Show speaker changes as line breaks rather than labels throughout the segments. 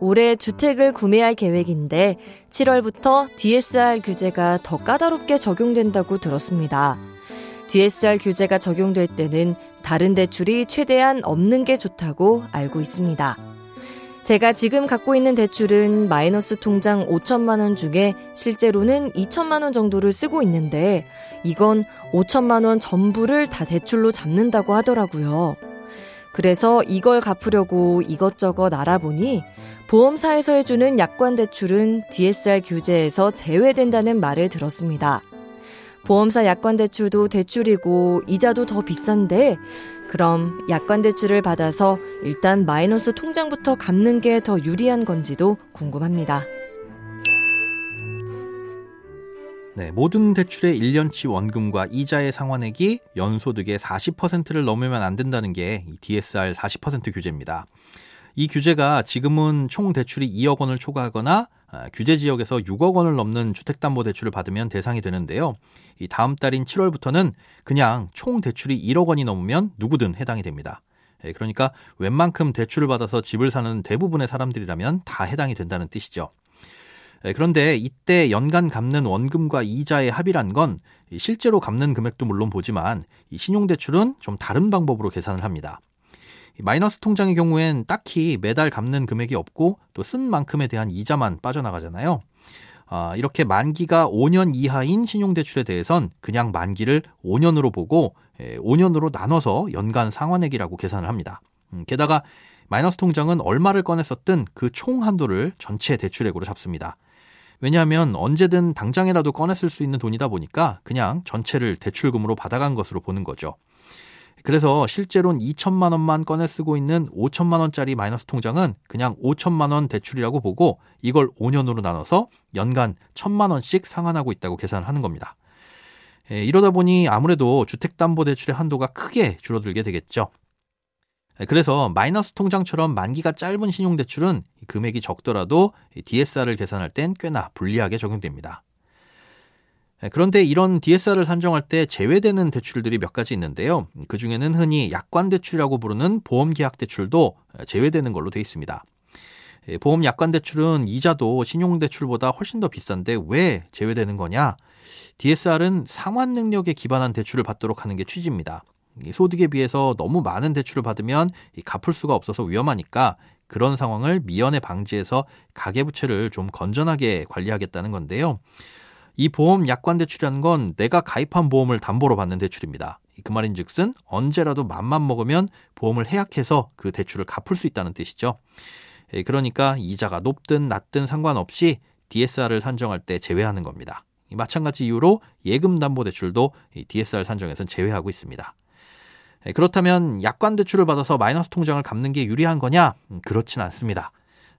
올해 주택을 구매할 계획인데 7월부터 DSR 규제가 더 까다롭게 적용된다고 들었습니다. DSR 규제가 적용될 때는 다른 대출이 최대한 없는 게 좋다고 알고 있습니다. 제가 지금 갖고 있는 대출은 마이너스 통장 5천만 원 중에 실제로는 2천만 원 정도를 쓰고 있는데 이건 5천만 원 전부를 다 대출로 잡는다고 하더라고요. 그래서 이걸 갚으려고 이것저것 알아보니 보험사에서 해주는 약관 대출은 DSR 규제에서 제외된다는 말을 들었습니다. 보험사 약관 대출도 대출이고 이자도 더 비싼데 그럼 약관 대출을 받아서 일단 마이너스 통장부터 갚는 게 더 유리한 건지도 궁금합니다.
네, 모든 대출의 1년치 원금과 이자의 상환액이 연소득의 40%를 넘으면 안 된다는 게 DSR 40% 규제입니다. 이 규제가 지금은 총 대출이 2억 원을 초과하거나 아, 규제 지역에서 6억 원을 넘는 주택담보대출을 받으면 대상이 되는데요. 이 다음 달인 7월부터는 그냥 총 대출이 1억 원이 넘으면 누구든 해당이 됩니다. 예, 그러니까 웬만큼 대출을 받아서 집을 사는 대부분의 사람들이라면 다 해당이 된다는 뜻이죠. 예, 그런데 이때 연간 갚는 원금과 이자의 합의란 건 실제로 갚는 금액도 물론 보지만 신용대출은 좀 다른 방법으로 계산을 합니다. 마이너스 통장의 경우엔 딱히 매달 갚는 금액이 없고 또 쓴 만큼에 대한 이자만 빠져나가잖아요. 아, 이렇게 만기가 5년 이하인 신용대출에 대해선 그냥 만기를 5년으로 보고 5년으로 예, 나눠서 연간 상환액이라고 계산을 합니다. 음, 게다가 마이너스 통장은 얼마를 꺼냈었든 그 총 한도를 전체 대출액으로 잡습니다. 왜냐하면 언제든 당장이라도 꺼냈을 수 있는 돈이다 보니까 그냥 전체를 대출금으로 받아간 것으로 보는 거죠. 그래서 실제로는 2천만 원만 꺼내 쓰고 있는 5천만 원짜리 마이너스 통장은 그냥 5천만 원 대출이라고 보고 이걸 5년으로 나눠서 연간 1천만 원씩 상환하고 있다고 계산을 하는 겁니다. 예, 이러다 보니 아무래도 주택담보대출의 한도가 크게 줄어들게 되겠죠. 예, 그래서 마이너스 통장처럼 만기가 짧은 신용대출은 금액이 적더라도 DSR을 계산할 땐 꽤나 불리하게 적용됩니다. 네, 그런데 이런 DSR을 산정할 때 제외되는 대출들이 몇 가지 있는데요. 그 중에는 흔히 약관 대출이라고 부르는 보험 계약 대출도 제외되는 걸로 되어 있습니다. 예, 보험 약관 대출은 이자도 신용 대출보다 훨씬 더 비싼데 왜 제외되는 거냐? DSR은 상환 능력에 기반한 대출을 받도록 하는 게 취지입니다. 소득에 비해서 너무 많은 대출을 받으면 갚을 수가 없어서 위험하니까 그런 상황을 미연에 방지해서 가계부채를 좀 건전하게 관리하겠다는 건데요. 이 보험 약관 대출이라는 건 내가 가입한 보험을 담보로 받는 대출입니다. 그 말인 즉슨 언제라도 맘만 먹으면 보험을 해약해서 그 대출을 갚을 수 있다는 뜻이죠. 예, 그러니까 이자가 높든 낮든 상관없이 DSR을 산정할 때 제외하는 겁니다. 마찬가지 이유로 예금 담보 대출도 DSR 산정에선 제외하고 있습니다. 예, 그렇다면 약관 대출을 받아서 마이너스 통장을 갚는 게 유리한 거냐? 음, 그렇진 않습니다.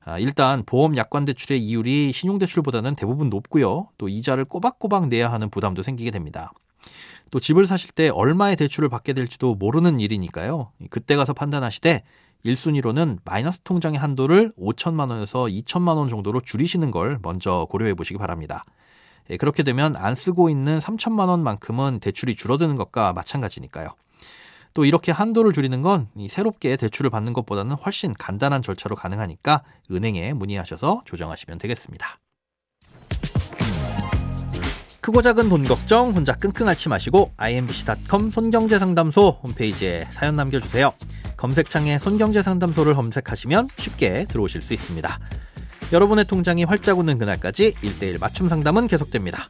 아, 일단 보험 약관 대출의 이율이 신용대출보다는 대부분 높고요. 또 이자를 꼬박꼬박 내야 하는 부담도 생기게 됩니다. 또 집을 사실 때 얼마의 대출을 받게 될지도 모르는 일이니까요. 그때 가서 판단하시되 1순위로는 마이너스 통장의 한도를 5천만 원에서 2천만 원 정도로 줄이시는 걸 먼저 고려해 보시기 바랍니다. 예, 그렇게 되면 안 쓰고 있는 3천만 원만큼은 대출이 줄어드는 것과 마찬가지니까요. 또 이렇게 한도를 줄이는 건 새롭게 대출을 받는 것보다는 훨씬 간단한 절차로 가능하니까 은행에 문의하셔서 조정하시면 되겠습니다. 크고 작은 돈 걱정 혼자 끙끙 앓지 마시고 imbc.com 손경제상담소 홈페이지에 사연 남겨주세요. 검색창에 손경제상담소를 검색하시면 쉽게 들어오실 수 있습니다. 여러분의 통장이 활짝 웃는 그날까지 1대1 맞춤 상담은 계속됩니다.